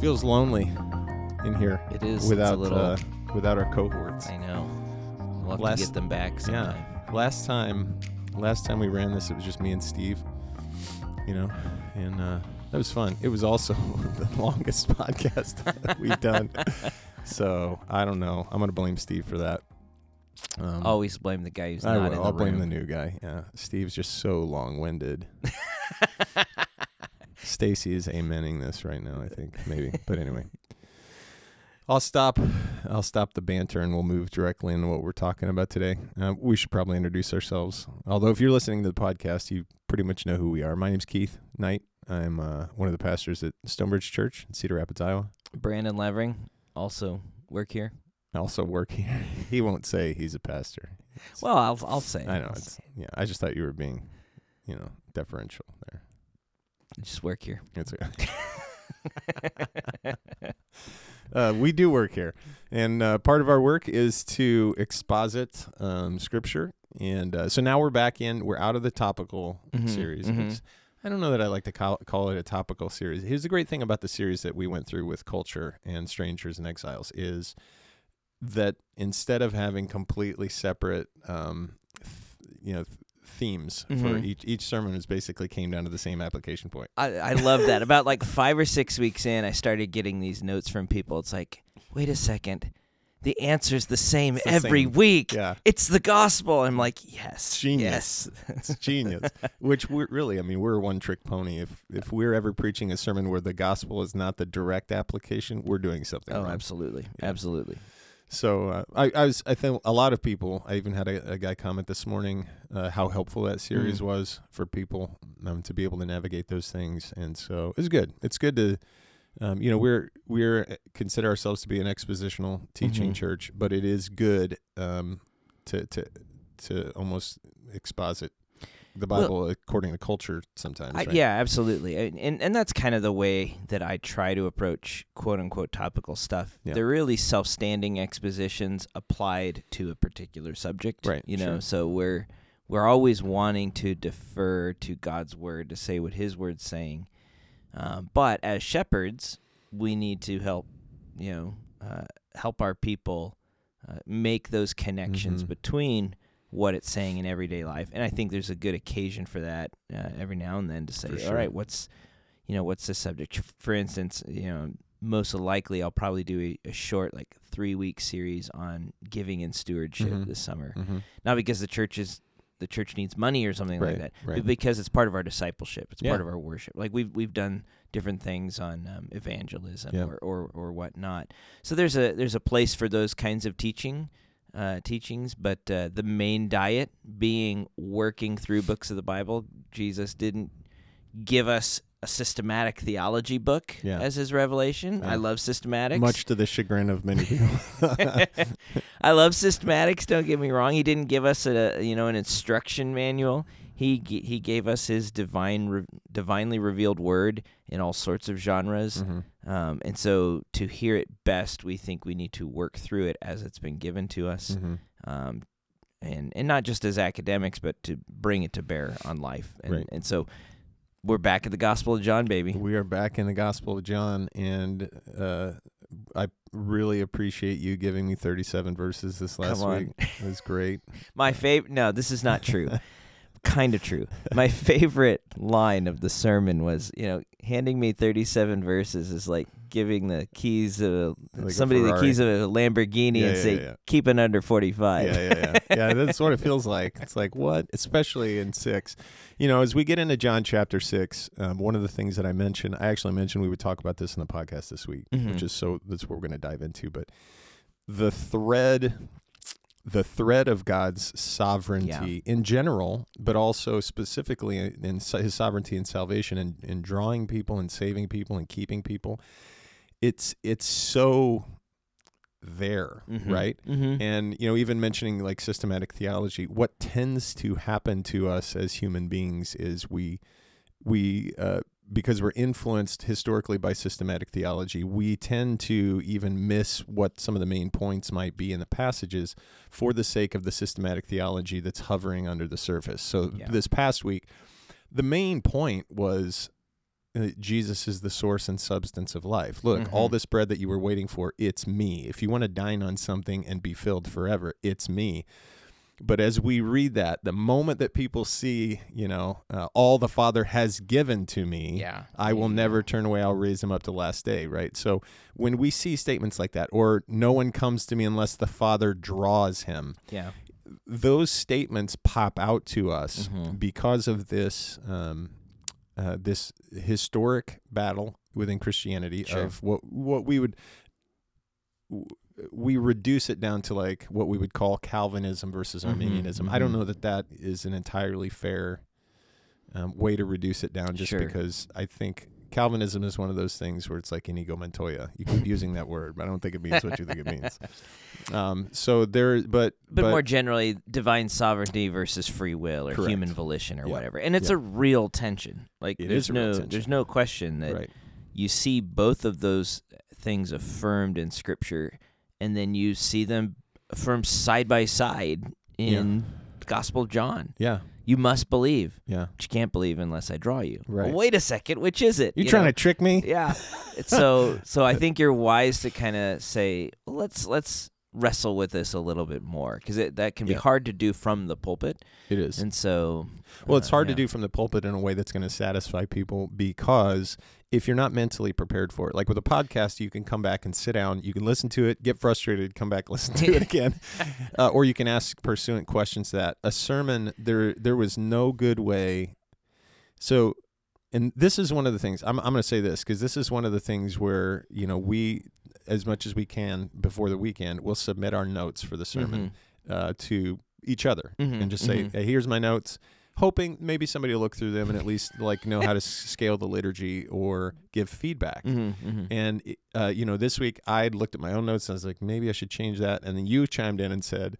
Feels lonely in here It is it's without a little. uh, without our cohorts. I know. We'll have Last- to get them back sometime. Yeah. Last time, last time we ran this, it was just me and Steve. You know, and uh, that was fun. It was also the longest podcast we've done. So I don't know. I'm gonna blame Steve for that. Um, Always blame the guy who's I not will. in the I'll blame the new guy. Yeah, Steve's just so long-winded. Stacy is amening this right now. I think maybe, but anyway, I'll stop. I'll stop the banter and we'll move directly into what we're talking about today. Uh, we should probably introduce ourselves. Although, if you're listening to the podcast, you pretty much know who we are. My name's Keith Knight. I'm uh, one of the pastors at Stonebridge Church in Cedar Rapids, Iowa. Brandon Levering also work here. Also work here. he won't say he's a pastor. Well, I'll I'll say. I know. I'll It's, say. yeah, I just thought you were being, you know, deferential there. I just work here. It's uh, we do work here, and uh, part of our work is to exposit um, scripture. And uh, so now we're back in. We're out of the topical Mhm, series. mhm. It's- I don't know that I like to call, call it a topical series. Here's the great thing about the series that we went through with culture and strangers and exiles is that instead of having completely separate, um, th- you know, th- themes for Mhm. each each sermon is basically came down to the same application point. I I love that. About like five or six weeks in, I started getting these notes from people. It's like, wait a second, the answer's the same the every same. week. Yeah. It's the gospel. I'm like, yes, Genius. yes. It's genius. Which we're really, I mean, we're a one trick pony. If if we're ever preaching a sermon where the gospel is not the direct application, we're doing something oh, wrong. absolutely, Yeah. absolutely. So uh, I, I was, I think a lot of people. I even had a, a guy comment this morning uh, how helpful that series Mm. was for people um, to be able to navigate those things, and so it's good. It's good to. Um, you know, we're we're uh, consider ourselves to be an expositional teaching Mhm. church, but it is good um, to to to almost exposit the Well- Bible according to culture sometimes. I. Yeah, absolutely, and, and and that's kind of the way that I try to approach quote unquote topical stuff. Yeah. They're really self-standing expositions applied to a particular subject. Right, You know, sure. so we're we're always wanting to defer to God's word to say what His word's saying, um, but as shepherds, we need to help. You know, uh, help our people uh, make those connections Mhm. between what it's saying in everyday life. And I think there's a good occasion for that uh, every now and then to say, For all sure. right, what's, you know, what's the subject? For instance, you know, most likely I'll probably do a, a short, like three week series on giving and stewardship Mhm. this summer. Mhm. Not because the church is, the church needs money or something Right, like that, right. but because it's part of our discipleship. It's part of our worship. Like we've we've done different things on um, evangelism Yeah. or, or or whatnot. So there's a there's a place for those kinds of teaching. Uh, teachings, but uh, the main diet being working through books of the Bible. Jesus didn't give us a systematic theology book Yeah. as his revelation. Yeah. I love systematics. Much to the chagrin of many people. I love systematics. Don't get me wrong. He didn't give us a you know an instruction manual. He he gave us his divine re- divinely revealed word in all sorts of genres. Mhm. Um, and so to hear it best, we think we need to work through it as it's been given to us, Mhm. um, and and not just as academics, but to bring it to bear on life. And, Right. and so we're back at the Gospel of John, baby. We are back in the Gospel of John, and uh, I really appreciate you giving me 37 verses this last week. It was great. My favorite. No, this is not true. kind of true. My favorite line of the sermon was, you know, handing me 37 verses is like giving the keys of a, Like somebody the keys of a Lamborghini Yeah, and yeah, say, yeah. keep it under 45. yeah, yeah, yeah. Yeah, that's what it feels like. It's like what, especially in six. You know, as we get into John chapter six, um, one of the things that I mentioned, I actually mentioned we would talk about this in the podcast this week, Mhm. which is so that's what we're going to dive into. But the thread, the thread of God's sovereignty in general, but also specifically in, in so- His sovereignty and salvation, and in drawing people and saving people and keeping people, it's it's so there, Mhm. right? Mm-hmm. and you know even mentioning like systematic theology what tends to happen to us as human beings is we we uh, because we're influenced historically by systematic theology we tend to even miss what some of the main points might be in the passages for the sake of the systematic theology that's hovering under the surface so Yeah. this past week the main point was uh, Jesus is the source and substance of life. Look, all Mhm. this bread that you were waiting for, it's me. If you want to dine on something and be filled forever, it's me. But as we read that, the moment that people see, you know, uh, all the Father has given to me, Yeah. I will Yeah. never turn away. I'll raise him up to last day, right? So when we see statements like that, or no one comes to me unless the Father draws him, Yeah. those statements pop out to us Mhm. because of this um, uh, this historic battle within Christianity Sure. of what what we would we reduce it down to like what we would call Calvinism versus Mhm, Arminianism. I don't mhm. know that that is an entirely fair um, way to reduce it down, just Sure. because I think Calvinism is one of those things where it's like Inigo Montoya. You keep using that word, but I don't think it means what you think it means. Um, so there, but But, more generally, divine sovereignty versus free will or Correct. human volition or Yeah. whatever. And it's Yeah. a real tension. Like It there's is a real no tension. there's no question that right, you see both of those things affirmed in scripture and then you see them from side by side in the Gospel of John. yeah, You must believe. yeah. But you can't believe unless I draw you. Right. Well, wait a second, which is it? You, You trying know? to trick me? Yeah. So so I think you're wise to kind of say, well, let's let's wrestle with this a little bit more because that can be Yeah. hard to do from the pulpit. It is. And so Well, it's uh, hard yeah. to do from the pulpit in a way that's going to satisfy people because if you're not mentally prepared for it, like with a podcast, you can come back and sit down, you can listen to it, get frustrated, come back, listen to it again, uh, or you can ask pursuant questions. That a sermon, there, there was no good way. So, and this is one of the things I'm, I'm going to say this because this is one of the things where you know we, as much as we can before the weekend, we'll submit our notes for the sermon uh, to each other Mhm, and just say, mhm. hey, here's my notes. Hoping maybe somebody will look through them and at least like know how to scale the liturgy or give feedback. Mhm, mhm. And uh, you know, this week I looked at my own notes and I was like, maybe I should change that. And then you chimed in and said,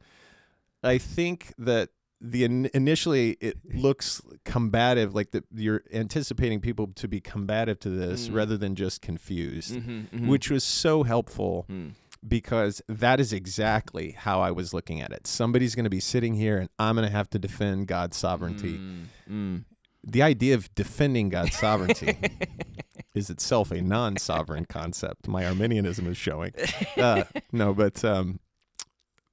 I think that the in- initially it looks combative, like that you're anticipating people to be combative to this Mm. rather than just confused, Mhm, mhm. which was so helpful Mm. because that is exactly how I was looking at it. Somebody's going to be sitting here and I'm going to have to defend God's sovereignty. Mm, mm. The idea of defending God's sovereignty is itself a non sovereign concept. My Arminianism is showing. Uh, no, but um,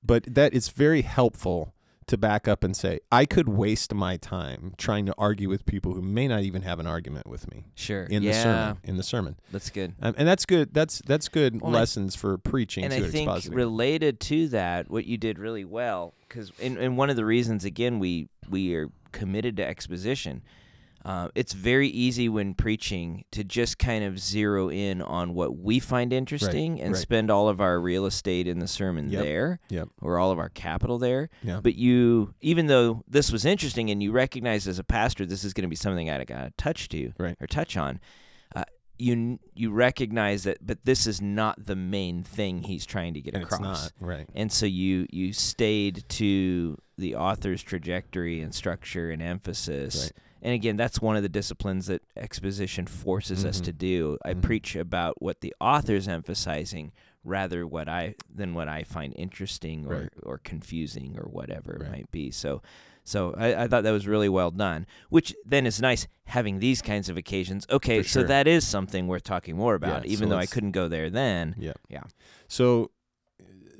but that it's very helpful to back up and say, I could waste my time trying to argue with people who may not even have an argument with me Sure. in yeah, the sermon. In the sermon, that's good. um, and that's good. That's that's good Well, I- lessons for preaching and to I think expositing. related to that, what you did really well, because and, and one of the reasons again we we are committed to exposition. Uh, it's very easy when preaching to just kind of zero in on what we find interesting and right. spend all of our real estate in the sermon Yep, there, yep. or all of our capital there. yeah. But you, even though this was interesting, and you recognize as a pastor this is going to be something I got to touch to Right. or touch on, uh, you you recognize that, but this is not the main thing he's trying to get And across. It's not right. And so you you stayed to the author's trajectory and structure and emphasis. And again, that's one of the disciplines that exposition forces us Mhm. to do. I Mhm. preach about what the author's emphasizing rather what I than what I find interesting or, Right. or confusing or whatever Right. it might be. So so I, I thought that was really well done. Which then is nice having these kinds of occasions. Okay, For so that is something worth talking more about, Yeah, even so though I couldn't go there then. Yeah. Yeah. So,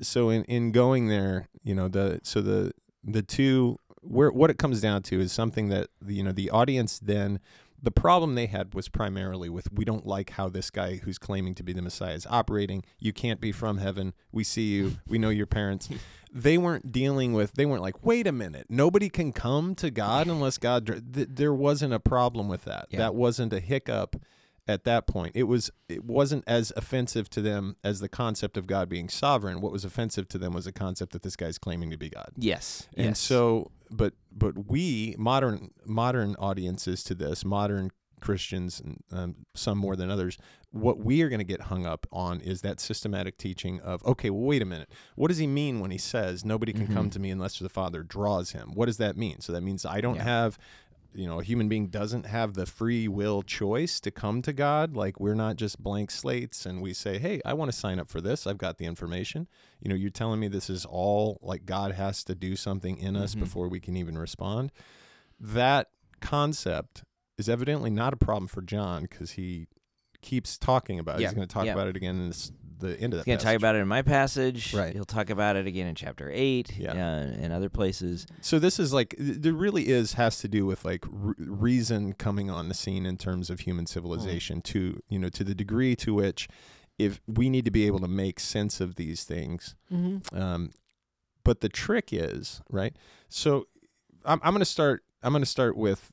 so in in going there, you know, the so the the two where what it comes down to is something that you know the audience then the problem they had was primarily with we don't like how this guy who's claiming to be the Messiah is operating. You can't be from heaven. We see you. We know your parents. They weren't dealing with. They weren't like, wait a minute. Nobody can come to God unless God. dr-" Th- there wasn't a problem with that. Yeah. That wasn't a hiccup at that point. It was. It wasn't as offensive to them as the concept of God being sovereign. What was offensive to them was the concept that this guy's claiming to be God. Yes. And yes. so, but but we modern modern audiences to this, modern Christians, and um, some more than others, what we are going to get hung up on is that systematic teaching of, okay, well, wait a minute, what does he mean when he says nobody can come Mhm. to me unless the Father draws him? What does that mean? So that means I don't Yeah. have. You know, a human being doesn't have the free will choice to come to God. Like, we're not just blank slates and we say, Hey, I want to sign up for this. I've got the information you know you're telling me this is all like god has to do something in us Mhm. before we can even respond that concept is evidently not a problem for John because he keeps talking about it. Yeah, He's going to talk yeah. about it again in this, the end of that. He's going to talk about it in my passage. Right. He'll talk about it again in chapter 8 Yeah. uh, and other places. So this is like there really is has to do with like r- reason coming on the scene in terms of human civilization to you know to the degree to which if we need to be able to make sense of these things. Mm-hmm. Um, but the trick is right. So I'm I'm going to start. I'm going to start with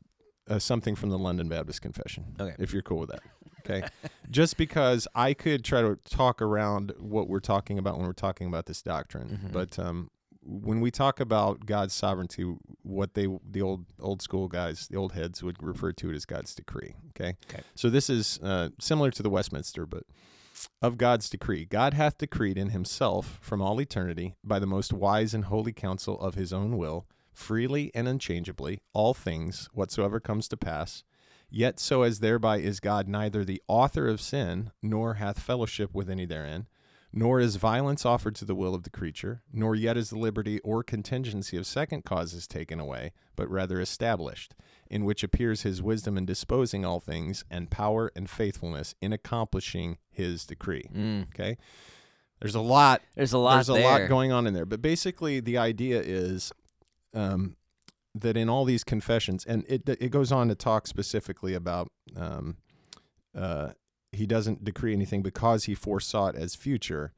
uh, something from the London Baptist Confession. Okay. If you're cool with that. Okay. Just because I could try to talk around what we're talking about when we're talking about this doctrine, Mhm. but um, when we talk about God's sovereignty, what they the old old school guys, the old heads would refer to it as God's decree. Okay. Okay. So this is uh, similar to the Westminster, but of God's decree. God hath decreed in himself from all eternity by the most wise and holy counsel of his own will, freely and unchangeably, all things whatsoever comes to pass. Yet so as thereby is God neither the author of sin, nor hath fellowship with any therein, nor is violence offered to the will of the creature, nor yet is the liberty or contingency of second causes taken away, but rather established, in which appears his wisdom in disposing all things, and power and faithfulness in accomplishing his decree. Mm. Okay? There's a lot There's a lot there's a there. lot going on in there. But basically, the idea is um, that in all these confessions, and it it goes on to talk specifically about um, uh, he doesn't decree anything because he foresaw it as future.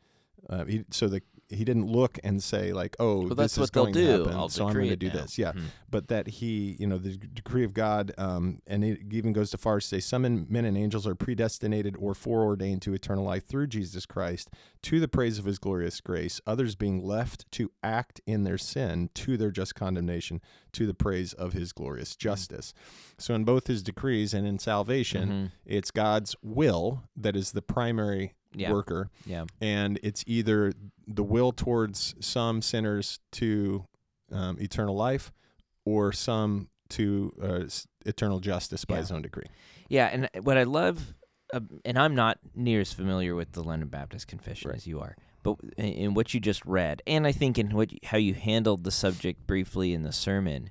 Uh, he, so the he didn't look and say like, oh, well, this that's is what they'll going to do. happen, I'll so I'm going to do now. this. Yeah, Mhm. but that he, you know, the decree of God, um, and it even goes to far as to say some men and angels are predestinated or foreordained to eternal life through Jesus Christ to the praise of his glorious grace, others being left to act in their sin to their just condemnation to the praise of his glorious justice. So in both his decrees and in salvation, Mhm. it's God's will that is the primary Yeah. worker Yeah. and it's either the will towards some sinners to um, eternal life or some to uh, eternal justice by Yeah. his own decree. Yeah, and uh, what I love, uh, and I'm not near as familiar with the London Baptist Confession Right. as you are, but in, in what you just read, and I think in what you- how you handled the subject briefly in the sermon,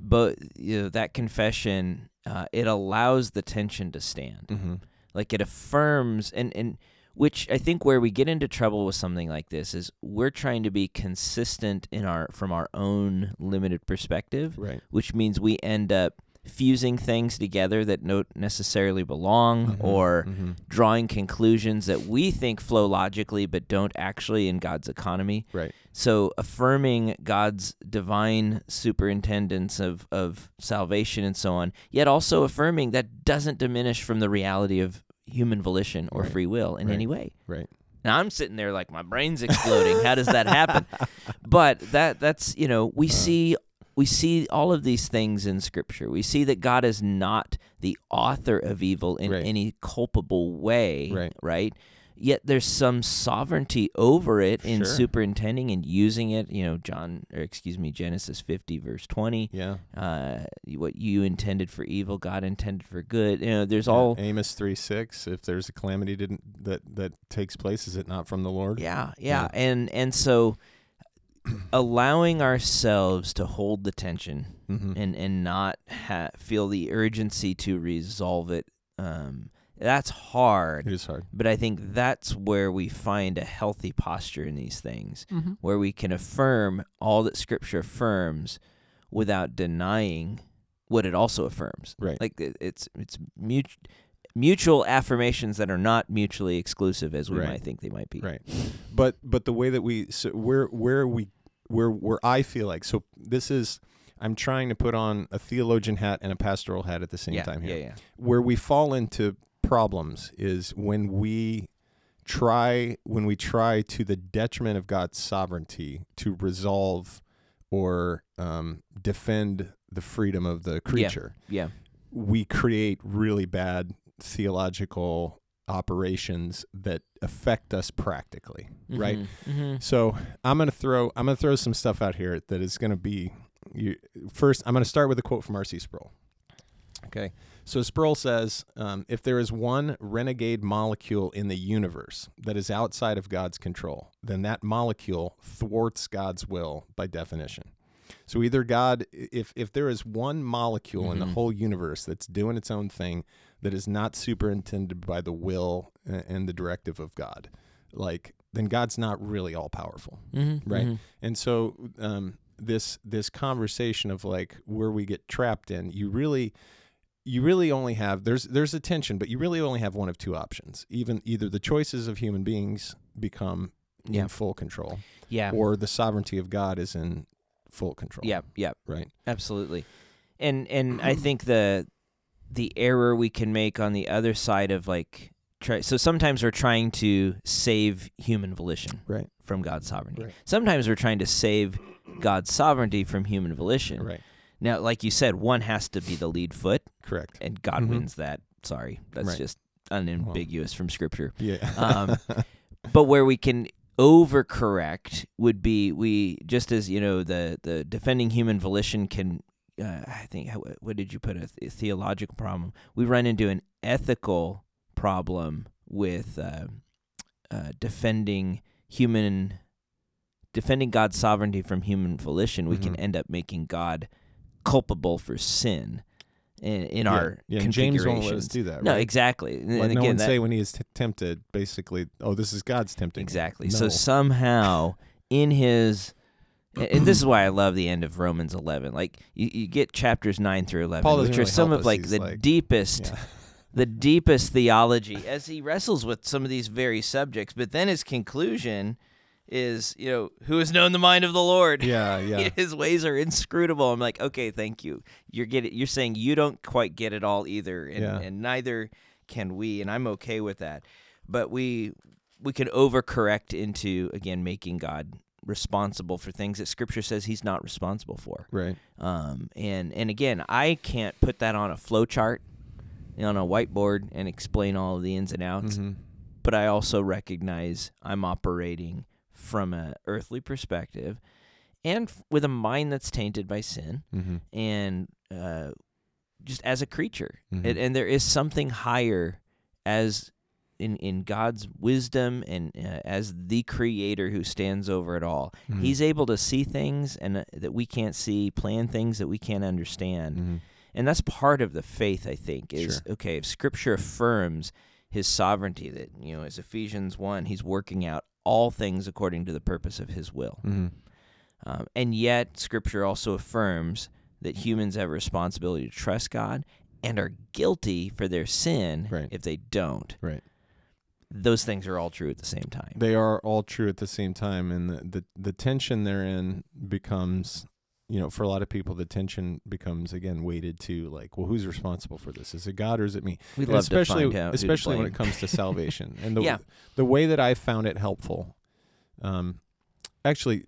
but you know, that confession uh, it allows the tension to stand, Mm-hmm. like it affirms, and and which I think where we get into trouble with something like this is we're trying to be consistent in our from our own limited perspective Right. which means we end up fusing things together that don't necessarily belong Mhm. or Mhm. drawing conclusions that we think flow logically but don't actually in God's economy. Right. So affirming God's divine superintendence of, of salvation and so on, yet also affirming that doesn't diminish from the reality of human volition or Right. free will in Right. any way. Right. Now I'm sitting there like my brain's exploding. How does that happen? But that that's you know we Uh. see we see all of these things in Scripture. We see that God is not the author of evil in Right. any culpable way, Right. Right. Yet there's some sovereignty over it in Sure. superintending and using it. You know, John, or excuse me, Genesis 50 verse 20. Yeah. Uh, what you intended for evil, God intended for good. You know, there's Yeah. all Amos three six. If there's a calamity didn't that that takes place, is it not from the Lord? Yeah, yeah, Yeah. and and so allowing ourselves to hold the tension Mm-hmm. and and not ha- feel the urgency to resolve it. Um, that's hard, It is hard. but I think that's where we find a healthy posture in these things, mm-hmm. where we can affirm all that Scripture affirms without denying what it also affirms. Right. Like it, it's it's mutual. Mutual affirmations that are not mutually exclusive, as we Right. might think they might be. Right. But but the way that we so where where we where where I feel like so this is I'm trying to put on a theologian hat and a pastoral hat at the same yeah, time here. yeah, yeah. Where we fall into problems is when we try when we try to the detriment of God's sovereignty to resolve or um, defend the freedom of the creature. Yeah. yeah. We create really bad theological operations that affect us practically, right? Mm-hmm. So I'm gonna throw I'm gonna throw some stuff out here that is gonna be you, first. I'm gonna start with a quote from R.C. Sproul. Okay, so Sproul says, um, "If there is one renegade molecule in the universe that is outside of God's control, then that molecule thwarts God's will by definition." So either God, if if there is one molecule in the Mhm. whole universe that's doing its own thing, that is not superintended by the will and the directive of God, like then God's not really all powerful. Mm-hmm. Right. And so um, this this conversation of like where we get trapped in, you really you really only have there's there's a tension, but you really only have one of two options. Even either the choices of human beings become Yeah. in full control, Yeah. or the sovereignty of God is in full control. Yeah. Yeah. Right. Absolutely. And and I think the the error we can make on the other side of like try so sometimes we're trying to save human volition Right. from God's sovereignty. Right. Sometimes we're trying to save God's sovereignty from human volition. Right. Now, like you said, one has to be the lead foot, Correct. and God Mhm. wins that. Sorry, that's Right. just unambiguous from Scripture. Yeah. Um, but where we can overcorrect would be we just as you know the the defending human volition can uh, I think what did you put a, th- theological problem we run into an ethical problem with uh, uh, defending human defending God's sovereignty from human volition we can Mhm. end up making God culpable for sin in, in yeah. our yeah. James won't let us do that. No, right? exactly. And, Let and no again, one that- say when he is t- tempted, basically, oh, this is God's tempting. Exactly. No. So somehow in his and- this is why I love the end of Romans 11. Like you, you get chapters 9 through 11, Paul which are really some of us. like He's the like- deepest Yeah. the deepest theology as he wrestles with some of these very subjects, but then his conclusion is, you know, who has known the mind of the Lord? yeah, yeah. His ways are inscrutable. I'm like, okay, thank you. You're getting. You're saying you don't quite get it all either, and, Yeah. and neither can we, and I'm okay with that. But we we can overcorrect into again making God responsible for things that Scripture says He's not responsible for. Right. Um, and and again, I can't put that on a flow chart, on a whiteboard, and explain all of the ins and outs Mhm. but I also recognize I'm operating from a earthly perspective and f- with a mind that's tainted by sin Mhm. and uh, just as a creature. Mhm. And, and there is something higher as in, in God's wisdom and uh, as the creator who stands over it all. Mhm. He's able to see things and uh, that we can't see, plan things that we can't understand. Mhm. And that's part of the faith, I think, is Sure. okay, if scripture affirms his sovereignty, that, you know, as Ephesians 1, he's working out all things according to the purpose of his will. Mhm. Um, and yet, scripture also affirms that humans have a responsibility to trust God and are guilty for their sin Right. if they don't. Right. Those things are all true at the same time. They are all true at the same time, and the, the the tension therein becomes, you know, for a lot of people, the tension becomes again weighted to like, well, who's responsible for this? Is it God or is it me? And love especially, to find out. especially when it comes to salvation, and the Yeah. the way that I found it helpful. Um, actually,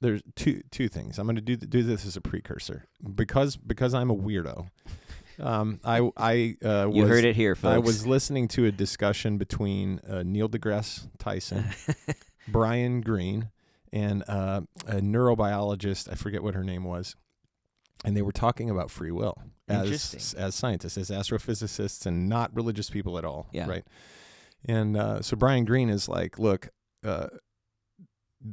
there's two two things. I'm going to do do this as a precursor because because I'm a weirdo. Um, I I uh, You heard it here, folks. I was listening to a discussion between uh, Neil deGrasse Tyson, Brian Greene, and uh, a neurobiologist. I forget what her name was, and they were talking about free will as as scientists, as astrophysicists, and not religious people at all. Yeah. Right. And uh, so Brian Greene is like, look, uh,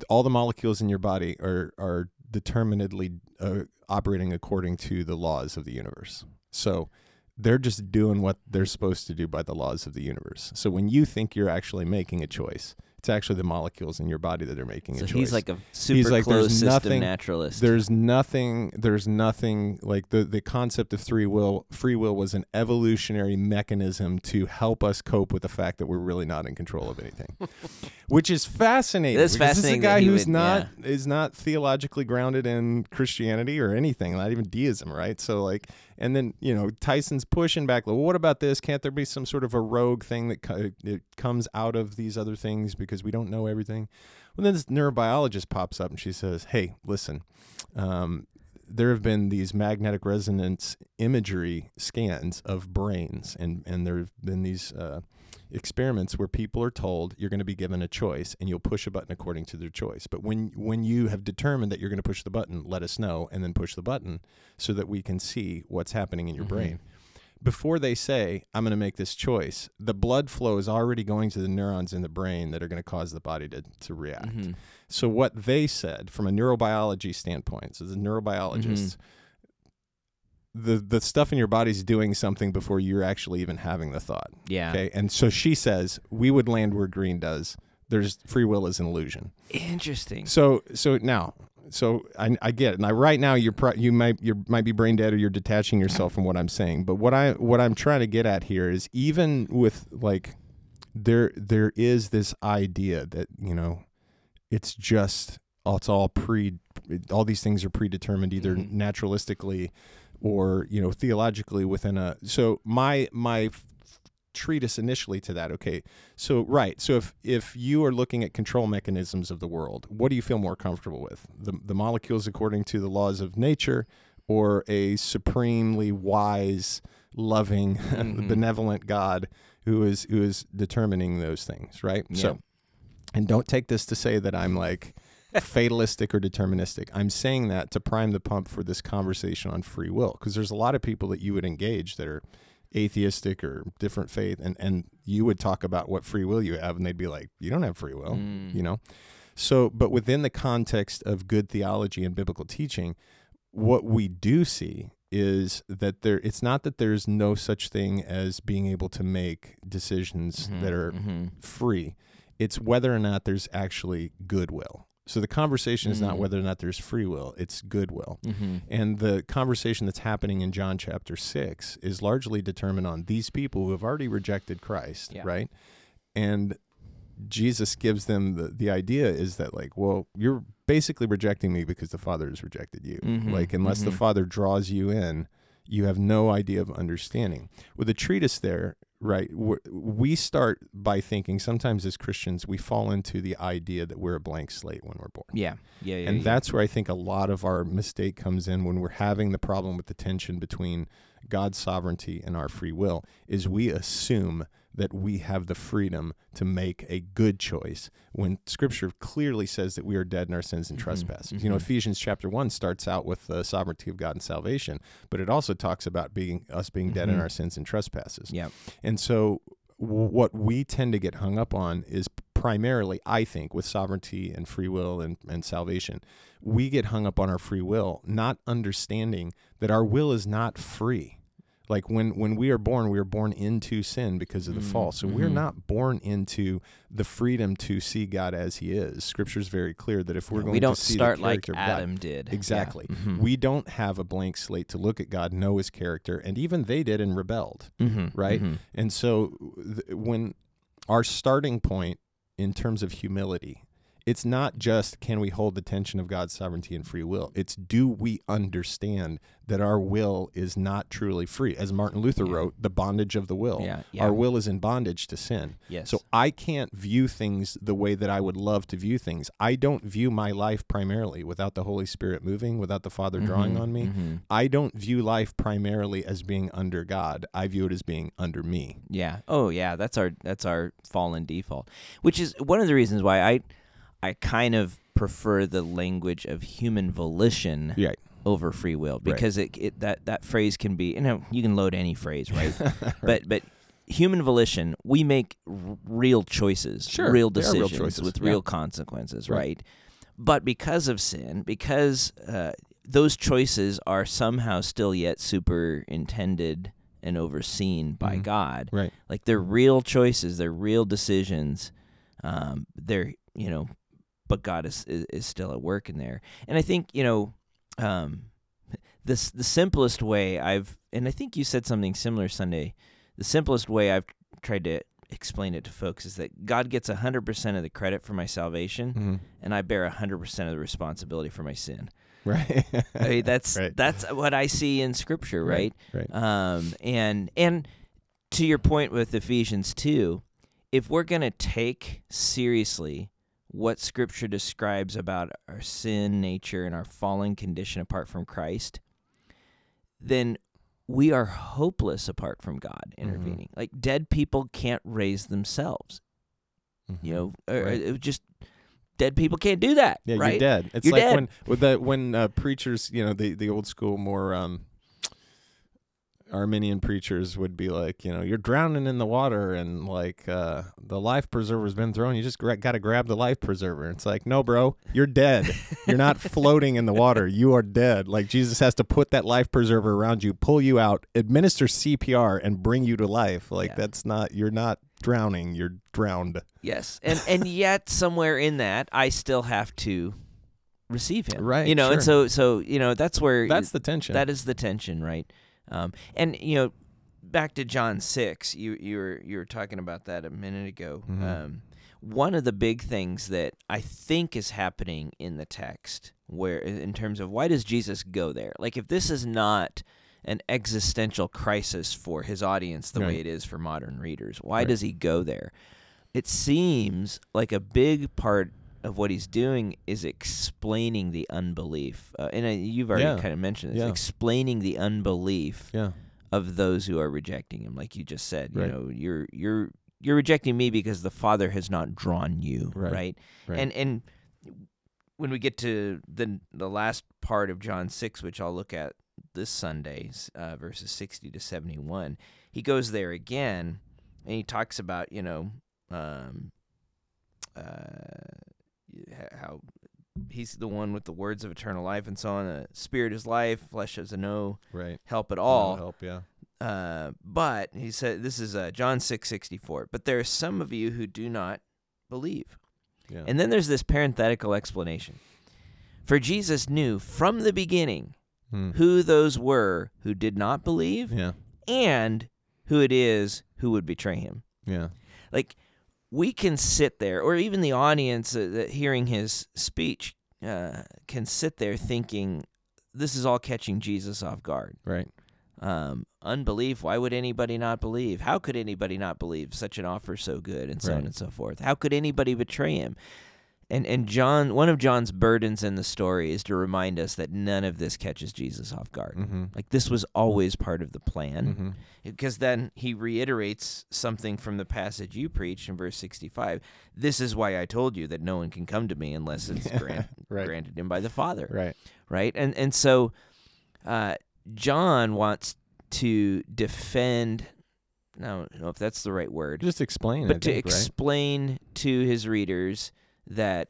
all the molecules in your body are are determinedly uh, operating according to the laws of the universe. So they're just doing what they're supposed to do by the laws of the universe. So when you think you're actually making a choice, it's actually the molecules in your body that are making so a choice. he's like a super like, close there's system nothing- naturalist. there's nothing there's nothing like the the concept of free will free will was an evolutionary mechanism to help us cope with the fact that we're really not in control of anything which is fascinating That's because fascinating this is a guy who's would- not is not theologically grounded in christianity or anything not even deism right so like and then you know tyson's pushing back well what about this? Can't there be some sort of a rogue thing that co- it comes out of these other things because we don't know everything? Well, then this neurobiologist pops up and she says, "Hey, listen, um, there have been these magnetic resonance imagery scans of brains, and and there have been these uh, experiments where people are told you're going to be given a choice, and you'll push a button according to their choice. But when when you have determined that you're going to push the button, let us know, and then push the button so that we can see what's happening in your Mhm. brain." before they say, I'm going to make this choice, the blood flow is already going to the neurons in the brain that are going to cause the body to, to react. Mhm. So, what they said from a neurobiology standpoint, so the neurobiologists, the, the stuff in your body's doing something before you're actually even having the thought. Yeah. Okay. And so she says, we would land where Greene does. There's free will is an illusion. Interesting. So so now, so I, I get it. Now right now you're pro- you might you might be brain dead or you're detaching yourself from what I'm saying. But what I what I'm trying to get at here is even with like there there is this idea that you know it's just it's all pre all these things are predetermined either Mhm. naturalistically or you know theologically within a so my my treatise initially to that okay so right so if if you are looking at control mechanisms of the world what do you feel more comfortable with the the molecules according to the laws of nature or a supremely wise loving Mhm. benevolent god who is who is determining those things right Yeah. so and don't take this to say that I'm like fatalistic or deterministic. I'm saying that to prime the pump for this conversation on free will because there's a lot of people that you would engage that are atheistic or different faith and and you would talk about what free will you have and they'd be like you don't have free will, Mm. you know. So, but within the context of good theology and biblical teaching, what we do see is that there it's not that there's no such thing as being able to make decisions Mhm, that are mhm. free. It's whether or not there's actually goodwill. So the conversation is not Mm. whether or not there's free will, it's goodwill. Mhm. And the conversation that's happening in John chapter 6 is largely determined on these people who have already rejected Christ, Yeah. right? And Jesus gives them the, the idea is that, like, well, you're basically rejecting me because the Father has rejected you. Mhm, Like, unless the mhm. Father draws you in, you have no idea of understanding. With the treatise there, right, we we start by thinking sometimes as Christians, we fall into the idea that we're a blank slate when we're born. Yeah. Yeah. Yeah. And yeah. that's where I think a lot of our mistake comes in when we're having the problem with the tension between God's sovereignty and our free will is we assume that we have the freedom to make a good choice when scripture clearly says that we are dead in our sins and Mhm, trespasses. You know. Ephesians chapter 1 starts out with the sovereignty of God and salvation, but it also talks about being us being dead in Mhm. our sins and trespasses. Yeah. And so, w- what we tend to get hung up on is primarily, I think, with sovereignty and free will and, and salvation, we get hung up on our free will, not understanding that our will is not free. Like when, when we are born, we are born into sin because of the Mm, fall. So we're mhm. not born into the freedom to see God as He is. Scripture is very clear that if we're Yeah, going we don't to see start the like character God, Adam did. Yeah. Exactly. Mhm. we don't have a blank slate to look at God, know His character, and even they did and rebelled. Mhm, right? mhm. And so th- when our starting point in terms of humility, it's not just can we hold the tension of God's sovereignty and free will. It's do we understand that our will is not truly free? As Martin Luther Yeah. wrote, the bondage of the will. Yeah. Yeah. Our will is in bondage to sin. Yes. So I can't view things the way that I would love to view things. I don't view my life primarily without the Holy Spirit moving, without the Father drawing Mhm, on me. mhm. I don't view life primarily as being under God. I view it as being under me. Yeah. Oh, yeah. That's our that's our fallen default, which is one of the reasons why I I kind of prefer the language of human volition Yeah. over free will because it, it that that phrase can be you know you can load any phrase right, but but human volition we make r- real choices, Sure, real are real decisions choices, with yeah. real consequences, Right. right? But because of sin, because uh, those choices are somehow still yet superintended and overseen by Mhm. God, Right. like they're real choices, they're real decisions. Um, they're you know, but God is, is is still at work in there. And I think you know, um, this the simplest way I've and I think you said something similar Sunday. The simplest way I've tried to explain it to folks is that God gets hundred percent of the credit for my salvation, Mhm. and I bear hundred percent of the responsibility for my sin. Right. I mean, that's Right. that's what I see in Scripture, right? Right. Um, and and to your point with Ephesians two, if we're gonna take seriously what Scripture describes about our sin nature and our fallen condition apart from Christ, then we are hopeless apart from God Mm-hmm. intervening. Like dead people can't raise themselves. Mhm. You know, or, Right. it just dead people can't do that. Yeah, right? you're dead. It's You're like dead. when with the when uh, preachers, you know, the the old school more um Arminian preachers would be like, you know, you're drowning in the water and like uh, the life preserver's been thrown. You just gra- got to grab the life preserver. It's like, no, bro, you're dead. you're not floating in the water. You are dead. Like Jesus has to put that life preserver around you, pull you out, administer CPR, and bring you to life. Like Yeah. that's not. You're not drowning. You're drowned. Yes, and and yet somewhere in that, I still have to receive him. Right, You know, and so so you know that's where That's the tension. that is the tension, right? Um, and you know, back to John six, you you were you were talking about that a minute ago. Mhm. Um, one of the big things that I think is happening in the text, where in terms of why does Jesus go there? Like, if this is not an existential crisis for his audience the way it is for modern readers, why Right. does he go there? It seems like a big part of what he's doing is explaining the unbelief, uh, and uh, you've already Yeah. kind of mentioned this, Yeah. explaining the unbelief yeah. of those who are rejecting him, like you just said. Right. You know, you're you're you're rejecting me because the Father has not drawn you, Right. right? Right. And and when we get to the the last part of John six, which I'll look at this Sunday, uh, verses sixty to seventy one, he goes there again, and he talks about you know um, uh, how he's the one with the words of eternal life and so on. The spirit is life, flesh has no right. help at all. help. Yeah. Uh, but he said, this is uh, John six sixty four. But there are some of you who do not believe. Yeah. And then there's this parenthetical explanation. For Jesus knew from the beginning Hmm. who those were who did not believe Yeah. and who it is who would betray him. Yeah. Like, we can sit there, or even the audience uh, that hearing his speech uh, can sit there thinking, this is all catching Jesus off guard. Right. um, unbelief. Why would anybody not believe? How could anybody not believe such an offer so good, and so on and so forth? How could anybody betray him? And and John, one of John's burdens in the story is to remind us that none of this catches Jesus off guard. Mm-hmm. Like this was always part of the plan, Mm-hmm. because then he reiterates something from the passage you preached in verse sixty-five. This is why I told you that no one can come to me unless it's grant, Right. granted him by the Father Right. right? And and so uh, John wants to defend. I don't know if that's the right word, Just explain. but I to think, right? explain to his readers that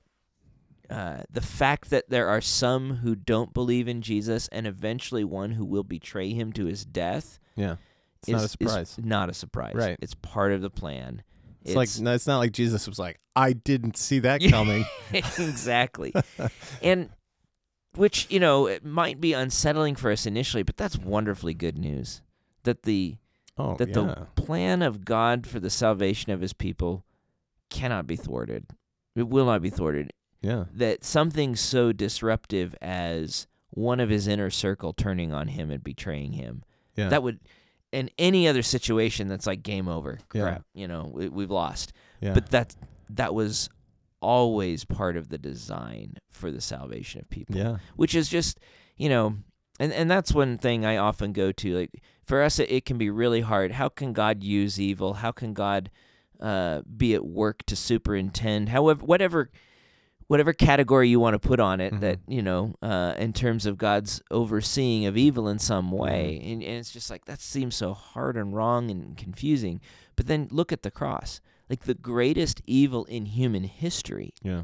uh, the fact that there are some who don't believe in Jesus and eventually one who will betray him to his death Yeah. It's is not a surprise. not a surprise. Right. It's part of the plan. It's, like no, it's not like Jesus was like, I didn't see that coming. exactly. and which, you know, it might be unsettling for us initially, but that's wonderfully good news. That the Oh that yeah. the plan of God for the salvation of his people cannot be thwarted. It will not be thwarted. yeah. That something so disruptive as one of his inner circle turning on him and betraying him. Yeah. That would in any other situation that's like game over. Yeah. You know, we, we've lost yeah. but that that was always part of the design for the salvation of people yeah. which is just you know and and that's one thing i often go to like for us it, it can be really hard how can god use evil how can god uh, be at work to superintend however whatever whatever category you want to put on it that you know uh, in terms of god's overseeing of evil in some way and, and it's just like that seems so hard and wrong and confusing but then look at the cross like the greatest evil in human history Yeah.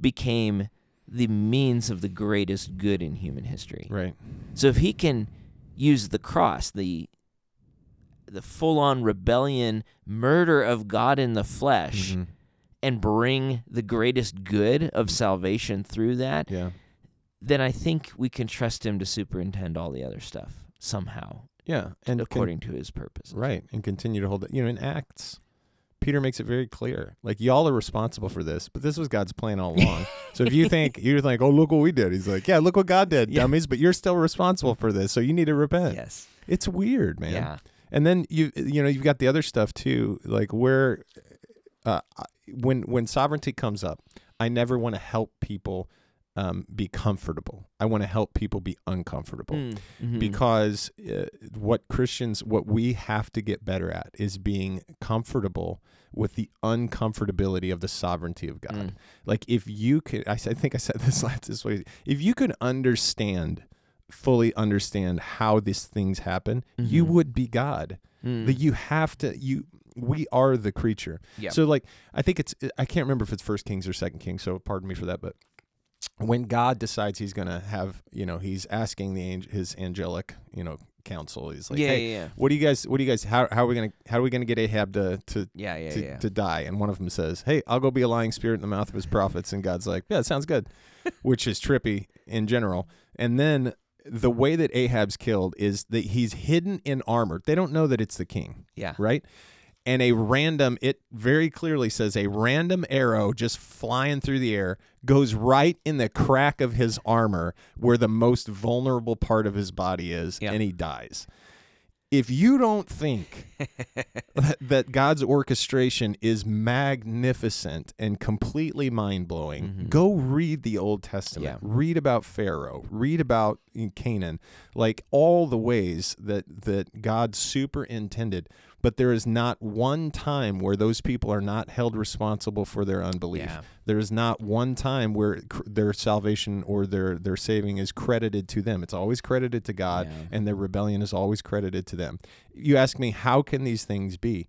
became the means of the greatest good in human history. Right. So if he can use the cross, the the full-on rebellion, murder of God in the flesh Mhm. and bring the greatest good of salvation through that, Yeah. then I think we can trust him to superintend all the other stuff somehow Yeah. And con- according to his purpose. right. And continue to hold it. You know, in Acts, Peter makes it very clear. Like y'all are responsible for this, but this was God's plan all along. so if you think you're like, oh look what we did, he's like, yeah, look what God did, Yeah. dummies. But you're still responsible for this, so you need to repent. Yes. It's weird, man. Yeah. And then you you know you've got the other stuff too, like where uh, when when sovereignty comes up, I never want to help people um, be comfortable. I want to help people be uncomfortable Mm, mhm. because uh, what Christians what we have to get better at is being comfortable with the uncomfortability of the sovereignty of God. Mm. Like if you could, I think I said this last this way. If you could understand fully understand how these things happen, you Mhm. would be God. Mm. That you have to you we are the creature. Yep. So like I think it's I can't remember if it's first Kings or second Kings, so pardon me for that, but when God decides he's going to have, you know, he's asking the angel, his angelic, you know, council. He's like, yeah, "Hey, yeah, yeah, what do you guys what do you guys how how are we to how are we to get Ahab to to yeah, yeah, to, yeah. to die. And one of them says, Hey, I'll go be a lying spirit in the mouth of his prophets. And God's like, Yeah, it sounds good, which is trippy in general. And then the way that Ahab's killed is that he's hidden in armor. They don't know that it's the king, yeah. right? And a random, it very clearly says a random arrow just flying through the air goes right in the crack of his armor where the most vulnerable part of his body is, Yeah. and he dies. If you don't think that- that God's orchestration is magnificent and completely mind blowing, Mhm. go read the Old Testament. Yeah. Read about Pharaoh. Read about Canaan. Like all the ways that that God superintended. But there is not one time where those people are not held responsible for their unbelief. Yeah. There is not one time where cr- their salvation or their their saving is credited to them. It's always credited to God, Yeah. and their rebellion is always credited to them. You ask me, how can these things be?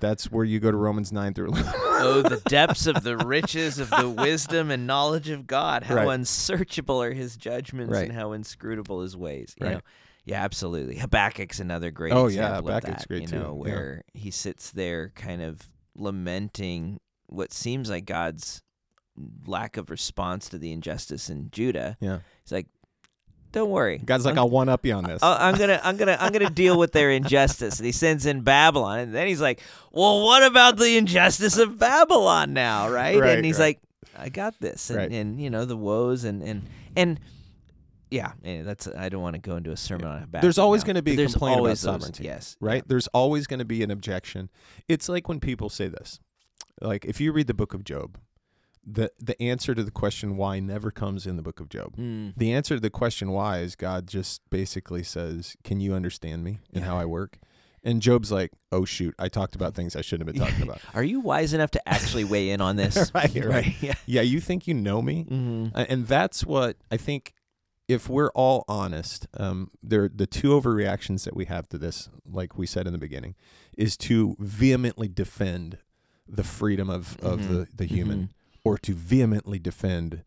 That's where you go to Romans nine through eleven. oh, the depths of the riches of the wisdom and knowledge of God. How Right. unsearchable are his judgments Right. and how inscrutable his ways. You Right. know? Yeah, absolutely. Habakkuk's another great Oh, yeah, Habakkuk's of that. great you too, know, yeah. where he sits there kind of lamenting what seems like God's lack of response to the injustice in Judah. yeah, He's like, Don't worry. God's like, I'm I'll one up you on this. I- I'm gonna, I'm gonna, I'm gonna deal with their injustice. And he sends in Babylon, and then he's like, "Well, what about the injustice of Babylon now, right?" Right, and he's right. like, "I got this," and, Right. and you know the woes and and and yeah, and that's. I don't want to go into a sermon on Habakkuk. There's always going to be a there's complaint about always those- sovereignty, Yes, right? There's always going to be an objection. It's like when people say this. Like if you read the book of Job, the the answer to the question why never comes in the book of Job. Mm. The answer to the question why is God just basically says, "Can you understand me and Yeah. how I work?" And Job's like, "Oh shoot, I talked about things I shouldn't have been talking about." Are you wise enough to actually weigh in on this? Right, right. Yeah. yeah, you think you know me? hmm Uh, and that's what I think. If we're all honest, um, there the two overreactions that we have to this, like we said in the beginning, is to vehemently defend the freedom of, of Mhm. the, the human, or to vehemently defend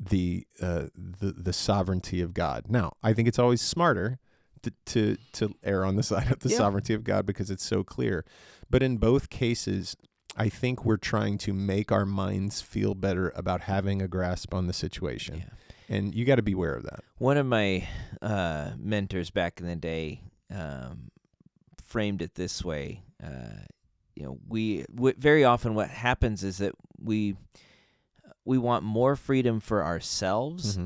the uh, the the sovereignty of God. Now, I think it's always smarter to to, to err on the side of the Yeah. sovereignty of God because it's so clear. But in both cases, I think we're trying to make our minds feel better about having a grasp on the situation. Yeah. And you got to beware of that. One of my uh, mentors back in the day um, framed it this way. Uh, you know, we w- very often what happens is that we we want more freedom for ourselves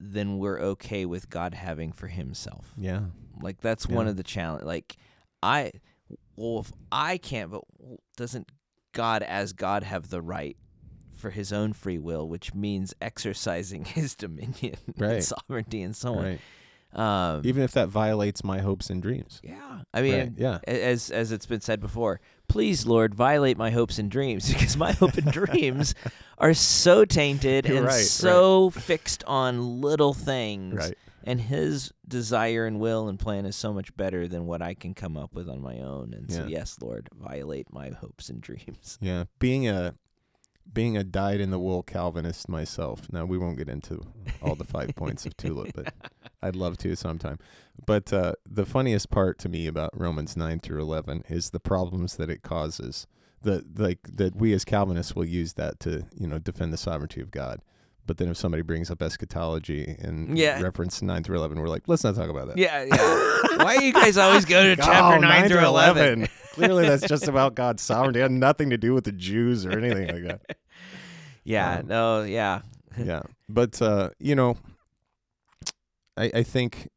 than we're okay with God having for Himself. Yeah. Like that's one of the challenge. Like I, well, if I can't, but doesn't God as God have the right for His own free will, which means exercising His dominion, Right. and sovereignty, and so on. Right. Um, Even if that violates my hopes and dreams. yeah, I mean, Right, yeah. as as it's been said before, please, Lord, violate my hopes and dreams because my hope and dreams are so tainted You're and right, so fixed on little things. Right. And his desire and will and plan is so much better than what I can come up with on my own. And so, yes, Lord, violate my hopes and dreams. Yeah. Being a being a dyed in the wool Calvinist myself. Now we won't get into all the five points of tulip, but I'd love to sometime. But uh, the funniest part to me about Romans nine through eleven is the problems that it causes. The like that we as Calvinists will use that to you know defend the sovereignty of God. But then if somebody brings up eschatology and Yeah. reference nine through eleven, we're like, let's not talk about that. Yeah, yeah. Why do you guys always go to chapter Oh, 9 through 11? Clearly, that's just about God's sovereignty. It had nothing to do with the Jews or anything like that. Yeah, Um, no, yeah. yeah but uh you know i i think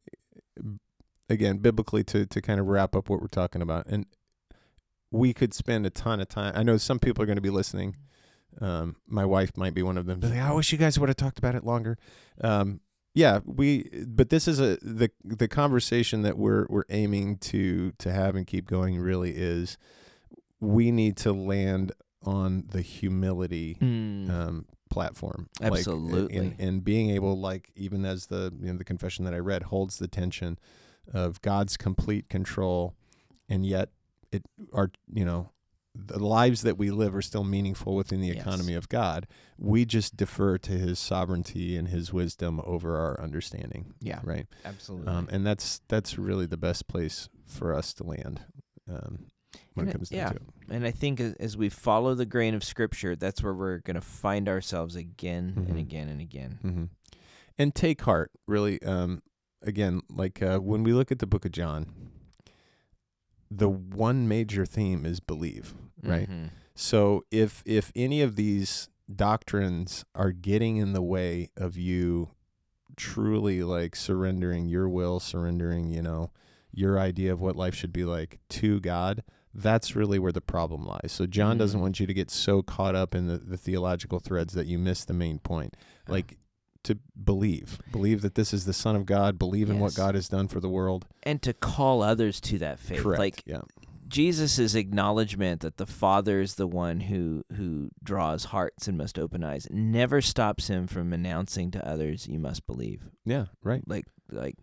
again biblically to to kind of wrap up what we're talking about and we could spend a ton of time i know some people are going to be listening um my wife might be one of them like, i wish you guys would have talked about it longer um yeah we but this is a the the conversation that we're we're aiming to to have and keep going really is we need to land on the humility Mm. um, platform. Absolutely. Like, and, and being able, like, even as the you know the confession that I read holds the tension of God's complete control, and yet it are you know the lives that we live are still meaningful within the Yes. economy of God. We just defer to His sovereignty and His wisdom over our understanding. Yeah. Right. Absolutely. Um, and that's that's really the best place for us to land um, when And it it- comes down yeah. to it. And I think as, as we follow the grain of Scripture, that's where we're going to find ourselves again Mhm. and again and again. hmm And take heart, really. Um, again, like uh, when we look at the Book of John, the one major theme is believe, right? Mhm. So if if any of these doctrines are getting in the way of you truly like surrendering your will, surrendering, you know, your idea of what life should be like to God, that's really where the problem lies. So John doesn't Mm. want you to get so caught up in the, the theological threads that you miss the main point. Like to believe, believe that this is the Son of God, believe in what God has done for the world. And to call others to that faith. Correct. Like yeah. Jesus' acknowledgement that the Father is the one who who draws hearts and must open eyes never stops him from announcing to others, "You must believe." Yeah. Right. Like like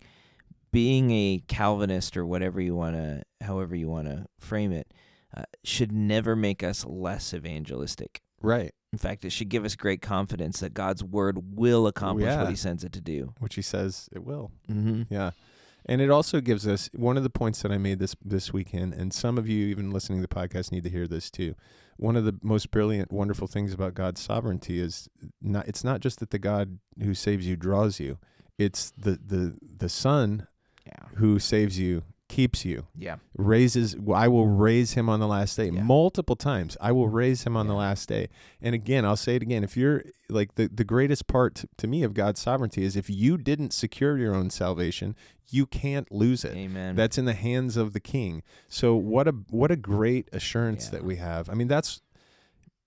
being a Calvinist or whatever you want to, however you want to frame it, uh, should never make us less evangelistic. Right. In fact, it should give us great confidence that God's word will accomplish Yeah. what He sends it to do. Which he says it will. Mm-hmm. Yeah. And it also gives us one of the points that I made this this weekend, and some of you even listening to the podcast need to hear this too. One of the most brilliant, wonderful things about God's sovereignty is not it's not just that the God who saves you draws you. It's the the the Son Yeah. who saves you keeps you. Yeah. Raises I will raise him on the last day. Yeah. Multiple times. I will raise him on the last day. And again, I'll say it again. If you're like the, the greatest part to, to me of God's sovereignty is if you didn't secure your own salvation, you can't lose it. Amen. That's in the hands of the king. So what a what a great assurance Yeah. that we have. I mean, that's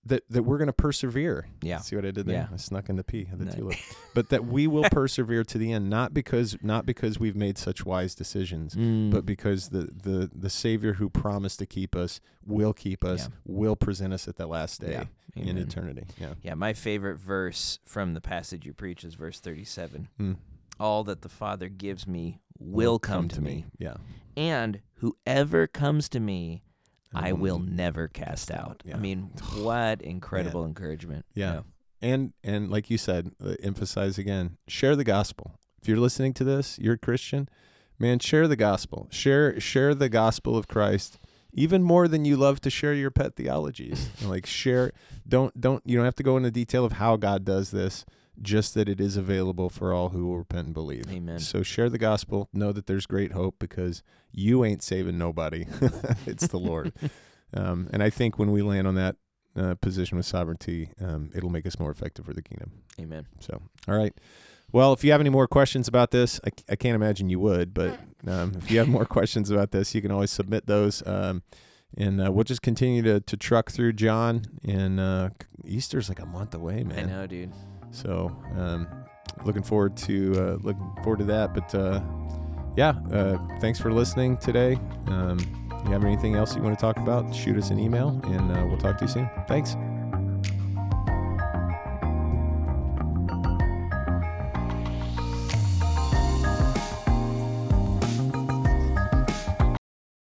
that that we're going to persevere. yeah. See what I did there? Yeah. I snuck in the P of the No. tulip. But that we will persevere to the end, not because not because we've made such wise decisions, Mm. but because the the the Savior who promised to keep us will keep us, Yeah. will present us at the last day yeah. in eternity. Yeah. Yeah, my favorite verse from the passage you preach is verse 37. Mm. All that the Father gives me will come, to me, Yeah. and whoever comes to me, I will never cast out, yeah. I mean, what incredible encouragement. Yeah. And and like you said, uh, emphasize again, share the gospel. If you're listening to this, you're a Christian, man, share the gospel. Share share the gospel of Christ even more than you love to share your pet theologies. like share don't don't you don't have to go into detail of how God does this, just that it is available for all who will repent and believe. Amen. So share the gospel, know that there's great hope because you ain't saving nobody. it's the Lord. Um, and I think when we land on that uh, position with sovereignty, um, it'll make us more effective for the kingdom. Amen. So, all right. Well, if you have any more questions about this, I, I can't imagine you would, but um, if you have more questions about this, you can always submit those. Um, and uh, we'll just continue to, to truck through John. And uh, Easter's like a month away, man. I know, dude. So, um, looking forward to uh, looking forward to that. But uh, yeah, uh, thanks for listening today. Um, you have anything else you want to talk about? Shoot us an email, and uh, we'll talk to you soon. Thanks.